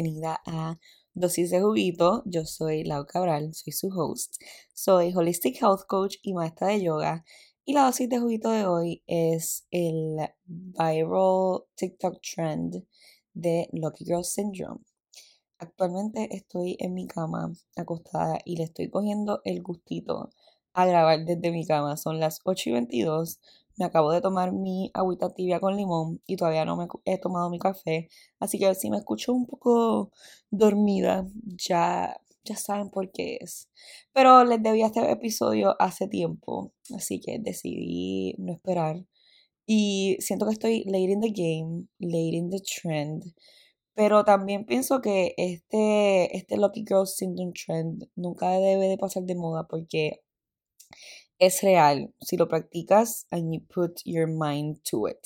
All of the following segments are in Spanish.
Bienvenida a Dosis de Juguito. Yo soy Lau Cabral, soy su host. Soy Holistic Health Coach y maestra de yoga. Y la dosis de juguito de hoy es el viral TikTok trend de Lucky Girl Syndrome. Actualmente estoy en mi cama acostada y le estoy cogiendo el gustito a grabar desde mi cama. Son las 8 y 22 me acabo de tomar mi agüita tibia con limón y todavía no me he tomado mi café. Así que si me escucho un poco dormida, ya, ya saben por qué es. Pero les debía este episodio hace tiempo. Así que decidí no esperar. Y siento que estoy late in the game, late in the trend. Pero también pienso que este, este Lucky Girl Syndrome trend nunca debe de pasar de moda porque es real si lo practicas and you put your mind to it.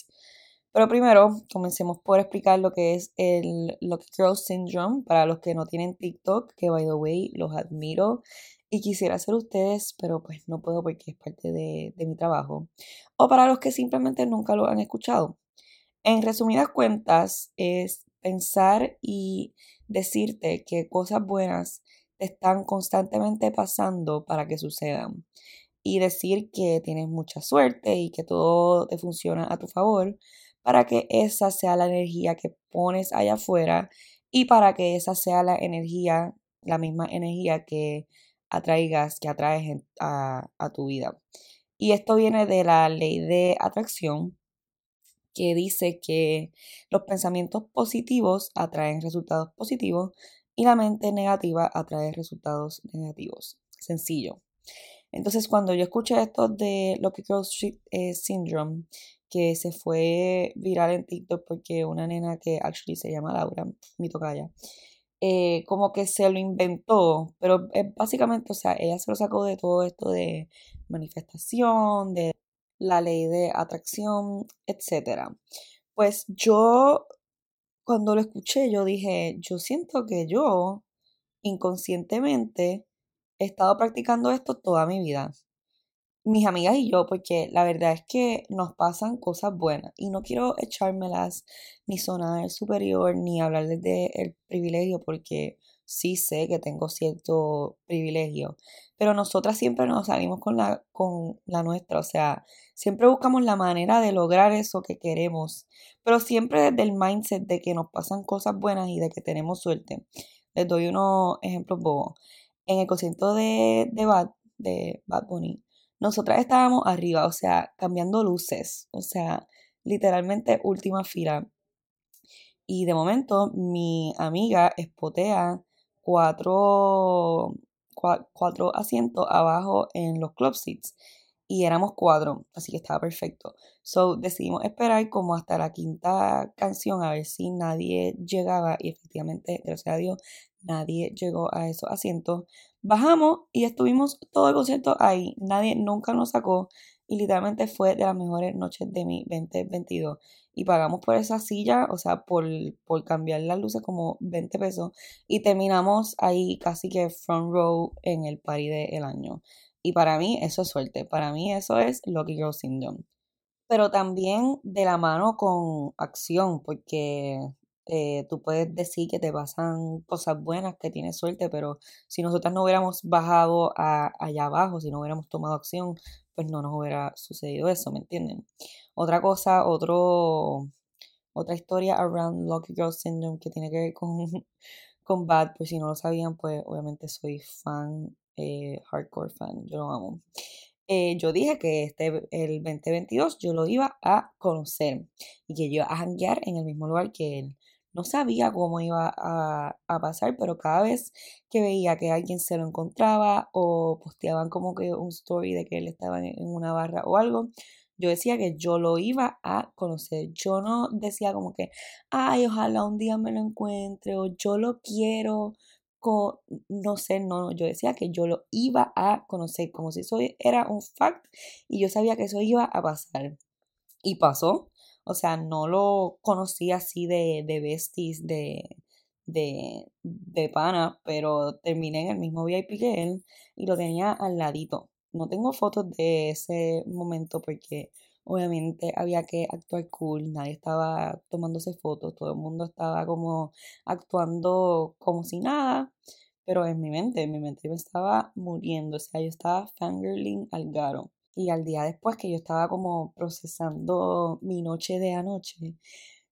Pero primero, comencemos por explicar lo que es el Lucky Girl Syndrome para los que no tienen TikTok, que by the way los admiro y quisiera ser ustedes, pero pues no puedo porque es parte de, de mi trabajo. O para los que simplemente nunca lo han escuchado. En resumidas cuentas, es pensar y decirte que cosas buenas te están constantemente pasando para que sucedan y decir que tienes mucha suerte y que todo te funciona a tu favor para que esa sea la energía que pones allá afuera y para que esa sea la energía, la misma energía que atraigas, que atraes a, a tu vida. Y esto viene de la ley de atracción que dice que los pensamientos positivos atraen resultados positivos y la mente negativa atrae resultados negativos. Sencillo. Entonces, cuando yo escuché esto de lo que eh, Syndrome, que se fue viral en TikTok porque una nena que actually se llama Laura, mi tocaya, eh, como que se lo inventó, pero básicamente, o sea, ella se lo sacó de todo esto de manifestación, de la ley de atracción, etc. Pues yo, cuando lo escuché, yo dije, yo siento que yo, inconscientemente, he estado practicando esto toda mi vida. Mis amigas y yo, porque la verdad es que nos pasan cosas buenas y no quiero echármelas ni sonar superior ni hablarles del privilegio porque sí sé que tengo cierto privilegio, pero nosotras siempre nos salimos con la, con la nuestra, o sea, siempre buscamos la manera de lograr eso que queremos, pero siempre desde el mindset de que nos pasan cosas buenas y de que tenemos suerte. Les doy unos ejemplos bobos en el concierto de, de, Bad, de Bad Bunny, nosotras estábamos arriba, o sea, cambiando luces, o sea, literalmente última fila. Y de momento mi amiga espotea cuatro, cuatro asientos abajo en los club seats y éramos cuatro, así que estaba perfecto. So decidimos esperar como hasta la quinta canción a ver si nadie llegaba y efectivamente, gracias a Dios, nadie llegó a esos asientos. Bajamos y estuvimos todo el concierto ahí. Nadie nunca nos sacó y literalmente fue de las mejores noches de mi 2022. Y pagamos por esa silla, o sea, por, por cambiar las luces como 20 pesos. Y terminamos ahí casi que front row en el party del año. Y para mí eso es suerte. Para mí eso es Lucky Girl Syndrome. Pero también de la mano con acción, porque eh, tú puedes decir que te pasan cosas buenas, que tienes suerte, pero si nosotras no hubiéramos bajado allá abajo, si no hubiéramos tomado acción, pues no nos hubiera sucedido eso, ¿me entienden? Otra cosa, otro, otra historia around Lucky Girl Syndrome que tiene que ver con, con Bad, pues si no lo sabían, pues obviamente soy fan, eh, hardcore fan, yo lo amo. Eh, yo dije que este, el 2022 yo lo iba a conocer y que yo iba a hanguear en el mismo lugar que él. No sabía cómo iba a, pasar, pero cada vez que veía que alguien se lo encontraba o posteaban como que un story de que él estaba en, una barra o algo, yo decía que yo lo iba a conocer. Yo no decía como que, ay, ojalá un día me lo encuentre o yo lo quiero. no sé, no, yo decía que yo lo iba a conocer, como si eso era un fact y yo sabía que eso iba a pasar. Y pasó, o sea, no lo conocí así de, de besties, de, de, de pana, pero terminé en el mismo VIP que él y lo tenía al ladito. No tengo fotos de ese momento porque Obviamente había que actuar cool, nadie estaba tomándose fotos, todo el mundo estaba como actuando como si nada, pero en mi mente, en mi mente yo estaba muriendo, o sea, yo estaba fangirling al garo. Y al día después que yo estaba como procesando mi noche de anoche,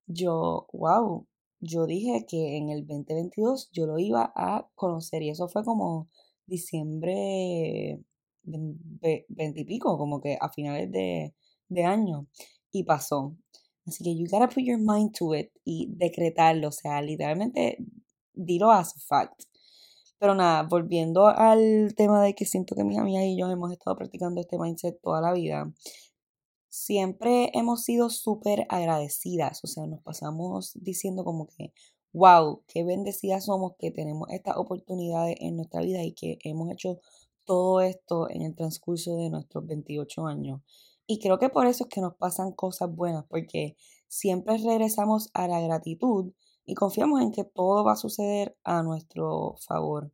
yo, wow, yo dije que en el 2022 yo lo iba a conocer y eso fue como diciembre 20 y pico, como que a finales de, de año y pasó. Así que you gotta put your mind to it y decretarlo, o sea, literalmente dilo as a fact. Pero nada, volviendo al tema de que siento que mis amigas y yo hemos estado practicando este mindset toda la vida, siempre hemos sido súper agradecidas, o sea, nos pasamos diciendo como que, wow, qué bendecidas somos que tenemos estas oportunidades en nuestra vida y que hemos hecho todo esto en el transcurso de nuestros 28 años. Y creo que por eso es que nos pasan cosas buenas, porque siempre regresamos a la gratitud y confiamos en que todo va a suceder a nuestro favor.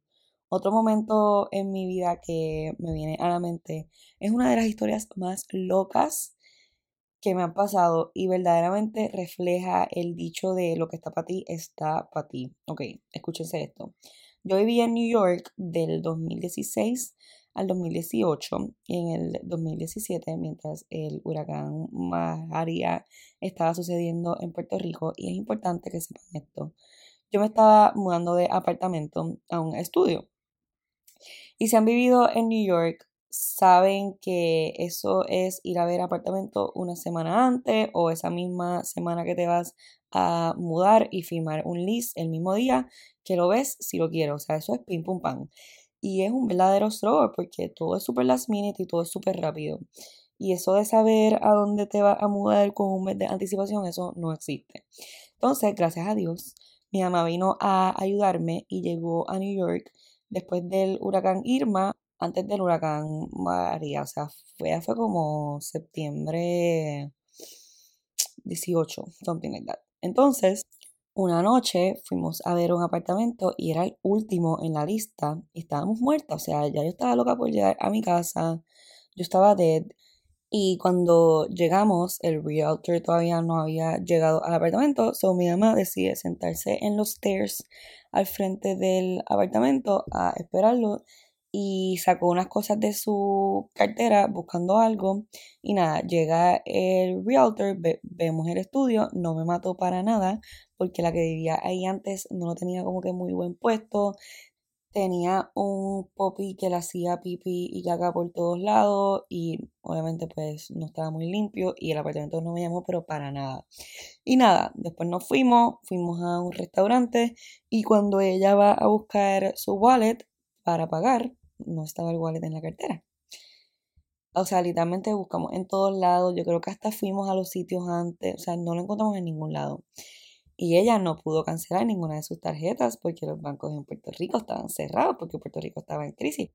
Otro momento en mi vida que me viene a la mente es una de las historias más locas que me han pasado y verdaderamente refleja el dicho de lo que está para ti está para ti. Ok, escúchense esto. Yo viví en New York del 2016 al 2018 y en el 2017 mientras el huracán Maria estaba sucediendo en Puerto Rico y es importante que sepan esto. Yo me estaba mudando de apartamento a un estudio. Y si han vivido en New York, saben que eso es ir a ver apartamento una semana antes o esa misma semana que te vas a mudar y firmar un list el mismo día que lo ves si lo quiero. O sea, eso es pim pum pam. Y es un verdadero struggle porque todo es súper last minute y todo es súper rápido. Y eso de saber a dónde te vas a mudar con un mes de anticipación, eso no existe. Entonces, gracias a Dios, mi mamá vino a ayudarme y llegó a New York después del huracán Irma, antes del huracán María. O sea, fue, fue como septiembre 18, something like that. Entonces, una noche fuimos a ver un apartamento y era el último en la lista. Estábamos muertas, o sea, ya yo estaba loca por llegar a mi casa, yo estaba dead. Y cuando llegamos el realtor todavía no había llegado al apartamento, so mi mamá decide sentarse en los stairs al frente del apartamento a esperarlo y sacó unas cosas de su cartera buscando algo y nada, llega el realtor, vemos el estudio, no me mató para nada porque la que vivía ahí antes no lo tenía como que muy buen puesto, tenía un popi que le hacía pipi y caca por todos lados y obviamente pues no estaba muy limpio y el apartamento no me llamó pero para nada. Y nada, después nos fuimos, fuimos a un restaurante y cuando ella va a buscar su wallet para pagar, no estaba el wallet en la cartera. O sea, literalmente buscamos en todos lados. Yo creo que hasta fuimos a los sitios antes. O sea, no lo encontramos en ningún lado. Y ella no pudo cancelar ninguna de sus tarjetas porque los bancos en Puerto Rico estaban cerrados, porque Puerto Rico estaba en crisis.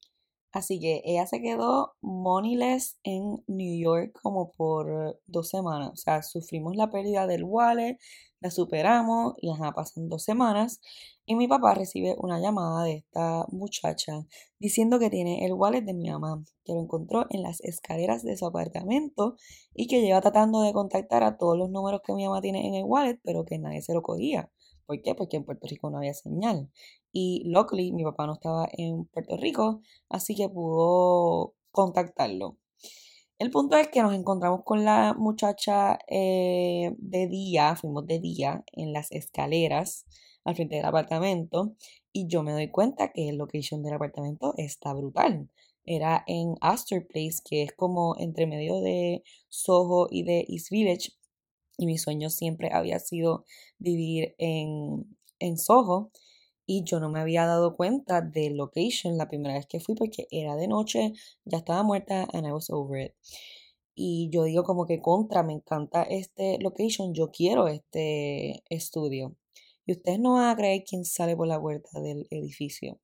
Así que ella se quedó moneyless en New York como por dos semanas. O sea, sufrimos la pérdida del wallet, la superamos y ajá, pasan dos semanas. Y mi papá recibe una llamada de esta muchacha diciendo que tiene el wallet de mi mamá, que lo encontró en las escaleras de su apartamento y que lleva tratando de contactar a todos los números que mi mamá tiene en el wallet, pero que nadie se lo cogía. ¿Por qué? Porque en Puerto Rico no había señal. Y luckily mi papá no estaba en Puerto Rico, así que pudo contactarlo. El punto es que nos encontramos con la muchacha eh, de día, fuimos de día en las escaleras al frente del apartamento y yo me doy cuenta que el location del apartamento está brutal. Era en Astor Place, que es como entre medio de Soho y de East Village. Y mi sueño siempre había sido vivir en, en Soho. Y yo no me había dado cuenta del location la primera vez que fui porque era de noche, ya estaba muerta and I was over it. Y yo digo como que contra, me encanta este location, yo quiero este estudio. Y ustedes no van a creer quién sale por la puerta del edificio.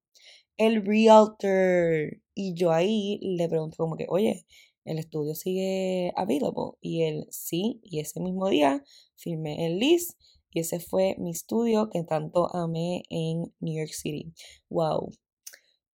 El realtor. Y yo ahí le pregunto como que, oye, el estudio sigue available. Y él, sí, y ese mismo día firmé el list y ese fue mi estudio que tanto amé en New York City. Wow.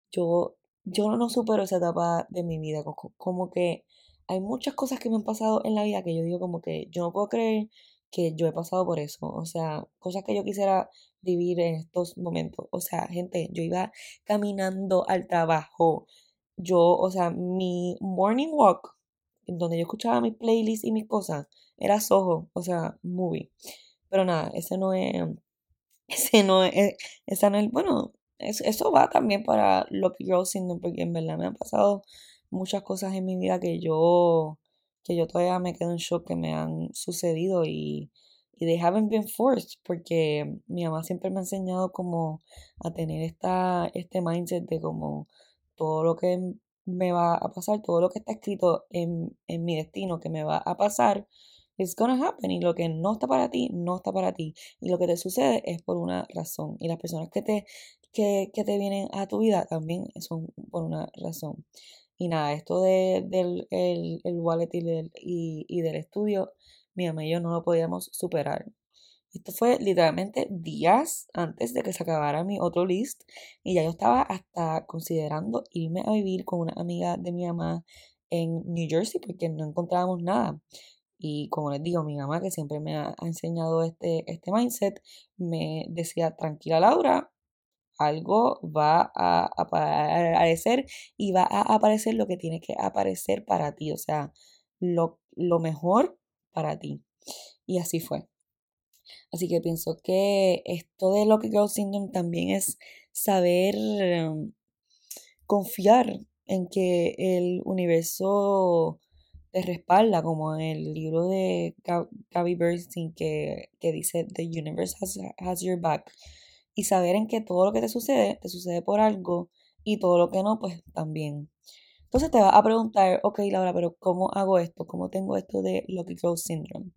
Yo, yo no supero esa etapa de mi vida. Como que hay muchas cosas que me han pasado en la vida que yo digo como que yo no puedo creer que yo he pasado por eso. O sea, cosas que yo quisiera vivir en estos momentos. O sea, gente, yo iba caminando al trabajo. Yo, o sea, mi morning walk, en donde yo escuchaba mis playlists y mis cosas, era Soho, o sea, movie. Pero nada, ese no es, ese no es, esa no es, bueno, eso va también para Lucky Girl Syndrome, porque en verdad me han pasado muchas cosas en mi vida que yo, que yo todavía me quedo en shock que me han sucedido y, y they haven't been forced, porque mi mamá siempre me ha enseñado como a tener esta, este mindset de como todo lo que me va a pasar, todo lo que está escrito en, en mi destino que me va a pasar, it's gonna happen. Y lo que no está para ti, no está para ti. Y lo que te sucede es por una razón. Y las personas que te, que, que te vienen a tu vida también son por una razón. Y nada, esto de, del el, el wallet y y, y del estudio, mi mamá y yo no lo podíamos superar. Esto fue literalmente días antes de que se acabara mi otro list y ya yo estaba hasta considerando irme a vivir con una amiga de mi mamá en New Jersey porque no encontrábamos nada. Y como les digo, mi mamá que siempre me ha, enseñado este, este mindset, me decía, tranquila Laura, algo va a aparecer y va a aparecer lo que tiene que aparecer para ti, o sea, lo, lo mejor para ti. Y así fue. Así que pienso que esto de Lucky Girl Syndrome también es saber em, confiar en que el universo te respalda, como en el libro de Gabby Bernstein que, que dice The universe has, has, your back. Y saber en que todo lo que te sucede, te sucede por algo y todo lo que no, pues también. Entonces te vas a preguntar, ok Laura, pero ¿cómo hago esto? ¿Cómo tengo esto de Lucky Girl Syndrome?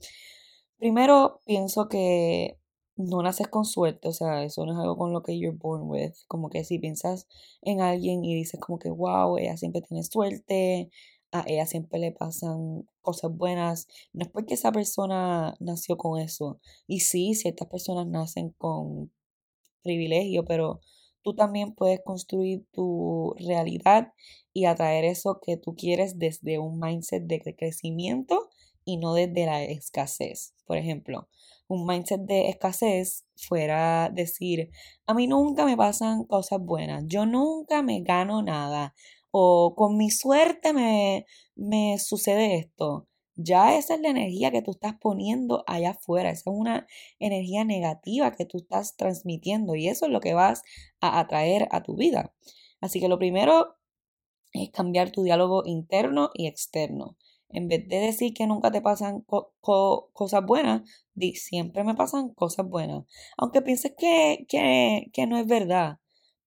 Primero, pienso que no naces con suerte, o sea, eso no es algo con lo que you're born with. Como que si piensas en alguien y dices como que, wow, ella siempre tiene suerte, a ella siempre le pasan cosas buenas, no es porque esa persona nació con eso. Y sí, ciertas personas nacen con privilegio, pero tú también puedes construir tu realidad y atraer eso que tú quieres desde un mindset de crecimiento y no desde la escasez. Por ejemplo, un mindset de escasez fuera decir, a mí nunca me pasan cosas buenas, yo nunca me gano nada o con mi suerte me, me sucede esto. Ya esa es la energía que tú estás poniendo allá afuera, esa es una energía negativa que tú estás transmitiendo y eso es lo que vas a atraer a tu vida. Así que lo primero es cambiar tu diálogo interno y externo. En vez de decir que nunca te pasan cosas buenas, di siempre me pasan cosas buenas. Aunque pienses que, que, que no es verdad.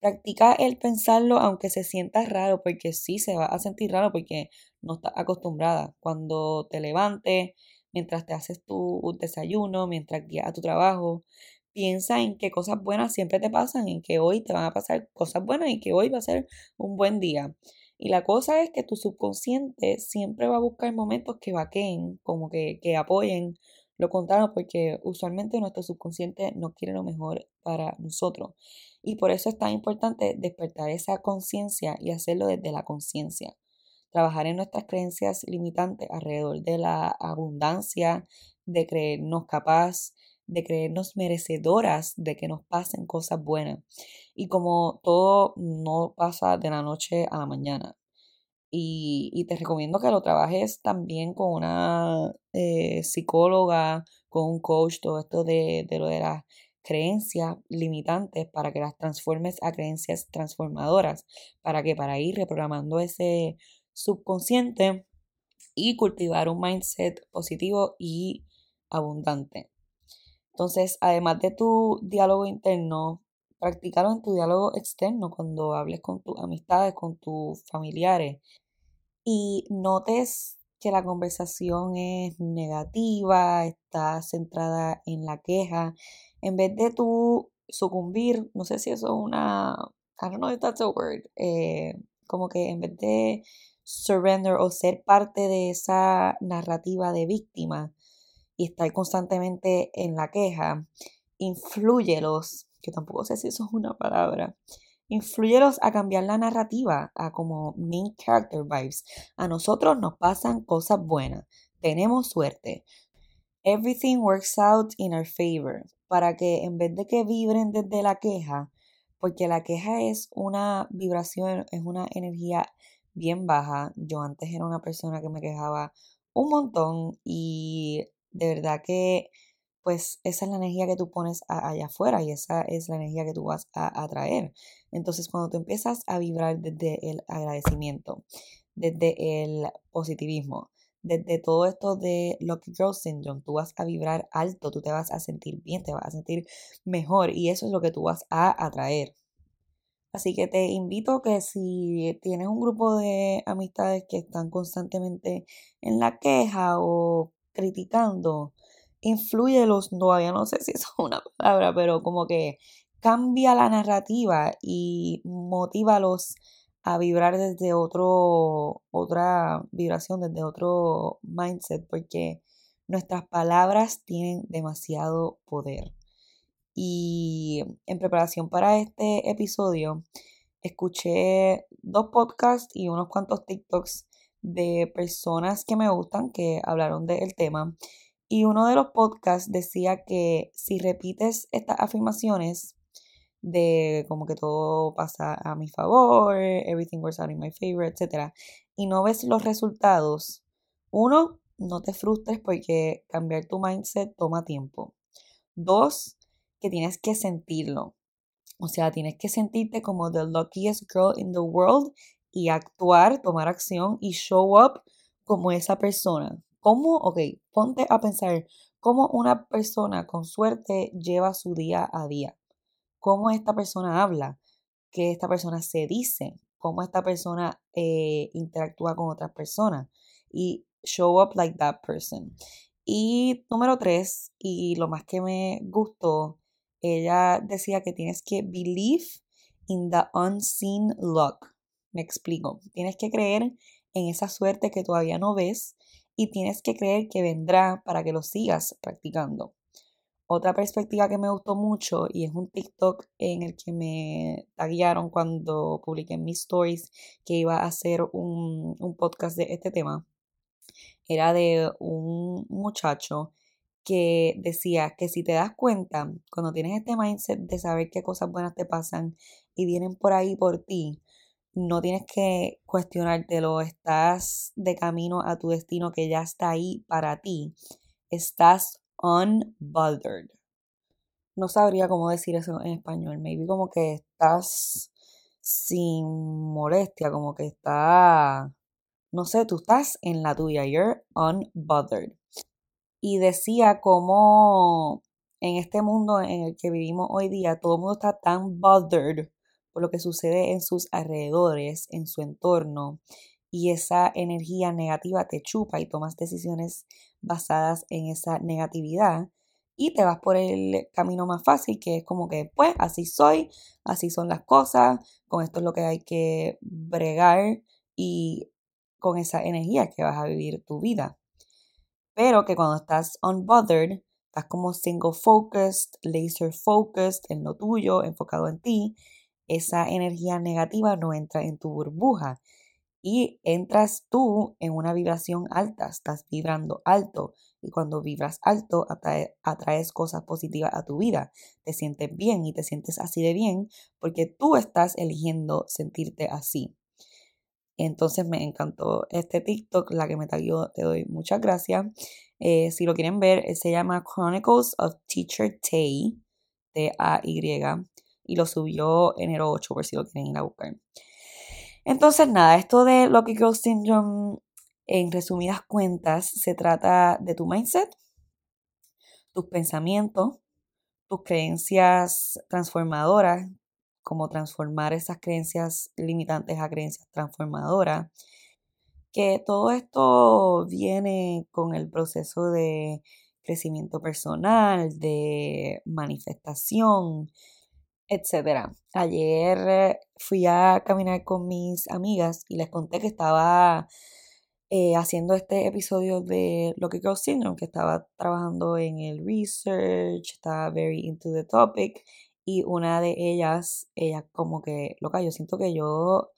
Practica el pensarlo aunque se sienta raro, porque sí se va a sentir raro porque no estás acostumbrada. Cuando te levantes, mientras te haces tu desayuno, mientras guías a tu trabajo, piensa en que cosas buenas siempre te pasan, en que hoy te van a pasar cosas buenas y que hoy va a ser un buen día. Y la cosa es que tu subconsciente siempre va a buscar momentos que vaqueen, como que, que apoyen lo contrario, porque usualmente nuestro subconsciente no quiere lo mejor para nosotros. Y por eso es tan importante despertar esa conciencia y hacerlo desde la conciencia. Trabajar en nuestras creencias limitantes alrededor de la abundancia, de creernos capaz, de creernos merecedoras de que nos pasen cosas buenas. Y como todo no pasa de la noche a la mañana. Y, te recomiendo que lo trabajes también con una eh, psicóloga, con un coach, todo esto de, de lo de las creencias limitantes para que las transformes a creencias transformadoras, para que para ir reprogramando ese subconsciente y cultivar un mindset positivo y abundante. Entonces, además de tu diálogo interno, practícalo en tu diálogo externo cuando hables con tus amistades, con tus familiares y notes que la conversación es negativa, está centrada en la queja, en vez de tú sucumbir, no sé si eso es una, I don't know if that's a word, eh, como que en vez de surrender o ser parte de esa narrativa de víctima, y estar constantemente en la queja, influyelos, que tampoco sé si eso es una palabra, Influyelos a cambiar la narrativa a como main character vibes. A nosotros nos pasan cosas buenas. Tenemos suerte. Everything works out in our favor. Para que en vez de que vibren desde la queja, porque la queja es una vibración, es una energía bien baja. Yo antes era una persona que me quejaba un montón y de verdad que pues esa es la energía que tú pones allá afuera y esa es la energía que tú vas a atraer. Entonces cuando tú empiezas a vibrar desde el agradecimiento, desde el positivismo, desde todo esto de Lucky Girl Syndrome, tú vas a vibrar alto, tú te vas a sentir bien, te vas a sentir mejor y eso es lo que tú vas a atraer. Así que te invito que si tienes un grupo de amistades que están constantemente en la queja o criticando, influyelos, todavía no sé si eso es una palabra, pero como que cambia la narrativa y motívalos a vibrar desde otro, otra vibración, desde otro mindset, porque nuestras palabras tienen demasiado poder. Y en preparación para este episodio, escuché dos podcasts y unos cuantos TikToks de personas que me gustan que hablaron del tema. Y uno de los podcasts decía que si repites estas afirmaciones de como que todo pasa a mi favor, everything works out in my favor, etc. Y no ves los resultados, uno, no te frustres porque cambiar tu mindset toma tiempo. Dos, que tienes que sentirlo. O sea, tienes que sentirte como the luckiest girl in the world y actuar, tomar acción y show up como esa persona. ¿Cómo? Ok, ponte a pensar cómo una persona con suerte lleva su día a día. Cómo esta persona habla, qué esta persona se dice, cómo esta persona eh, interactúa con otras personas. Y show up like that person. Y número tres, y lo más que me gustó, ella decía que tienes que believe in the unseen luck. Me explico. Tienes que creer en esa suerte que todavía no ves y tienes que creer que vendrá para que lo sigas practicando. Otra perspectiva que me gustó mucho y es un TikTok en el que me taguearon cuando publiqué mis stories que iba a hacer un, un podcast de este tema. Era de un muchacho que decía que si te das cuenta, cuando tienes este mindset de saber qué cosas buenas te pasan y vienen por ahí por ti, no tienes que cuestionártelo, estás de camino a tu destino que ya está ahí para ti. Estás unbothered. No sabría cómo decir eso en español. Maybe como que estás sin molestia, como que está, no sé, tú estás en la tuya. You're unbothered y decía cómo en este mundo en el que vivimos hoy día todo el mundo está tan bothered lo que sucede en sus alrededores, en su entorno, y esa energía negativa te chupa y tomas decisiones basadas en esa negatividad y te vas por el camino más fácil que es como que pues así soy, así son las cosas, con esto es lo que hay que bregar y con esa energía que vas a vivir tu vida. Pero que cuando estás unbothered, estás como single focused, laser focused en lo tuyo, enfocado en ti, esa energía negativa no entra en tu burbuja y entras tú en una vibración alta, estás vibrando alto y cuando vibras alto atraes cosas positivas a tu vida, te sientes bien y te sientes así de bien porque tú estás eligiendo sentirte así. Entonces me encantó este TikTok, la que me taguió, te doy muchas gracias. Eh, si lo quieren ver, eh, se llama Chronicles of Teacher Tay, T-A-Y, y lo subió enero 8, por si lo quieren ir a buscar. Entonces, nada, esto de Lucky Girl Syndrome, en resumidas cuentas, se trata de tu mindset, tus pensamientos, tus creencias transformadoras cómo transformar esas creencias limitantes a creencias transformadoras. Que todo esto viene con el proceso de crecimiento personal, de manifestación, etc. Ayer fui a caminar con mis amigas y les conté que estaba eh, haciendo este episodio de Lo que Syndrome, que estaba trabajando en el research, estaba very into the topic y una de ellas, ella como que, loca, yo siento que yo,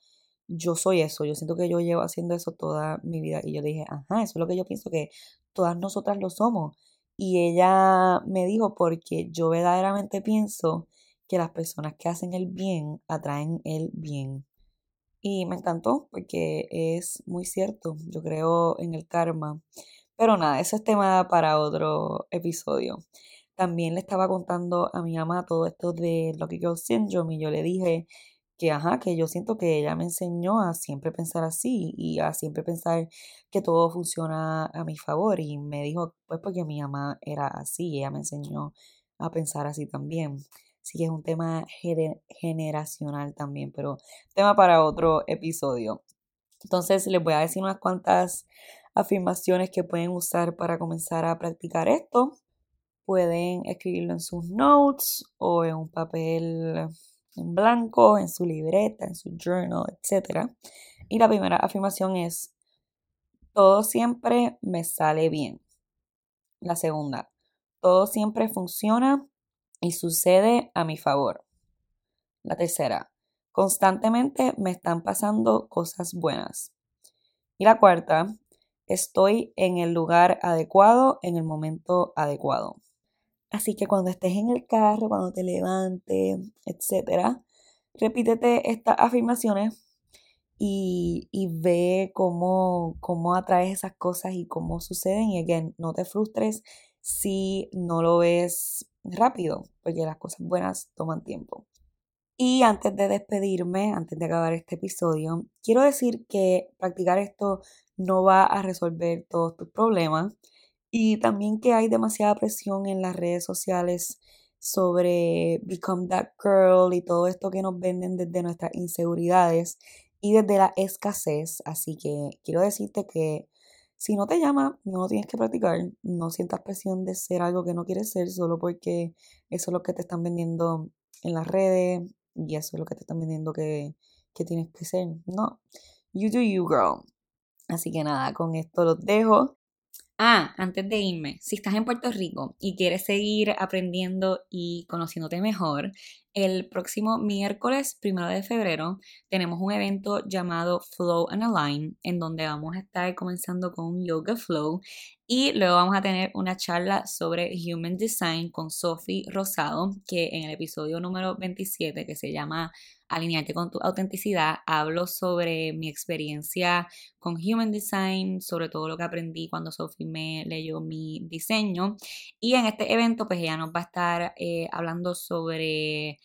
yo soy eso, yo siento que yo llevo haciendo eso toda mi vida y yo dije, ajá, eso es lo que yo pienso que todas nosotras lo somos. Y ella me dijo, porque yo verdaderamente pienso que las personas que hacen el bien atraen el bien. Y me encantó porque es muy cierto, yo creo en el karma. Pero nada, eso es tema para otro episodio. También le estaba contando a mi mamá todo esto de Lucky Girl Syndrome y yo le dije que, ajá, que yo siento que ella me enseñó a siempre pensar así y a siempre pensar que todo funciona a mi favor. Y me dijo, pues porque mi mamá era así, ella me enseñó a pensar así también. Así que es un tema generacional también, pero tema para otro episodio. Entonces les voy a decir unas cuantas afirmaciones que pueden usar para comenzar a practicar esto. Pueden escribirlo en sus notes o en un papel en blanco, en su libreta, en su journal, etc. Y la primera afirmación es, todo siempre me sale bien. La segunda, todo siempre funciona y sucede a mi favor. La tercera, constantemente me están pasando cosas buenas. Y la cuarta, estoy en el lugar adecuado en el momento adecuado. Así que cuando estés en el carro, cuando te levantes, etcétera, repítete estas afirmaciones y, ve cómo, cómo atraes esas cosas y cómo suceden. Y again, no te frustres si no lo ves rápido, porque las cosas buenas toman tiempo. Y antes de despedirme, antes de acabar este episodio, quiero decir que practicar esto no va a resolver todos tus problemas y también que hay demasiada presión en las redes sociales sobre Become That Girl y todo esto que nos venden desde nuestras inseguridades y desde la escasez. Así que quiero decirte que si no te llama, no tienes que practicar. No sientas presión de ser algo que no quieres ser solo porque eso es lo que te están vendiendo en las redes y eso es lo que te están vendiendo que, que tienes que ser. No. You do you, girl. Así que nada, con esto los dejo. Ah, antes de irme, si estás en Puerto Rico y quieres seguir aprendiendo y conociéndote mejor, el próximo miércoles primero de febrero tenemos un evento llamado Flow and Align, en donde vamos a estar comenzando con Yoga Flow y luego vamos a tener una charla sobre Human Design con Sophie Rosado, que en el episodio número 27, que se llama alinearte con tu autenticidad, hablo sobre mi experiencia con Human Design, sobre todo lo que aprendí cuando Sophie me leyó mi diseño. Y en este evento, pues ella nos va a estar eh, hablando sobre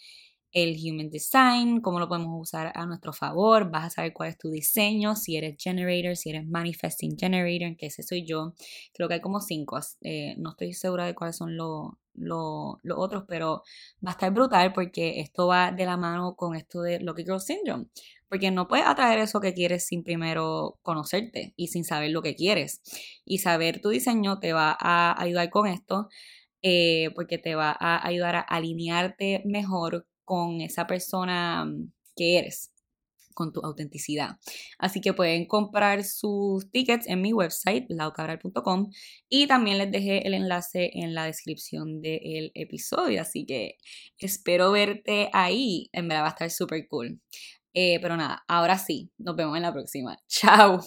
el Human Design, cómo lo podemos usar a nuestro favor, vas a saber cuál es tu diseño, si eres Generator, si eres Manifesting Generator, que ese soy yo, creo que hay como cinco, eh, no estoy segura de cuáles son los, los, otros, pero va a estar brutal porque esto va de la mano con esto de Lucky Girl Syndrome, porque no puedes atraer eso que quieres sin primero conocerte y sin saber lo que quieres. Y saber tu diseño te va a ayudar con esto. Eh, porque te va a ayudar a alinearte mejor con esa persona mm, que eres con tu autenticidad. Así que pueden comprar sus tickets en mi website, laucabral.com, y también les dejé el enlace en la descripción del episodio. Así que espero verte ahí. En verdad va a estar súper cool. Eh, pero nada, ahora sí, nos vemos en la próxima. Chao.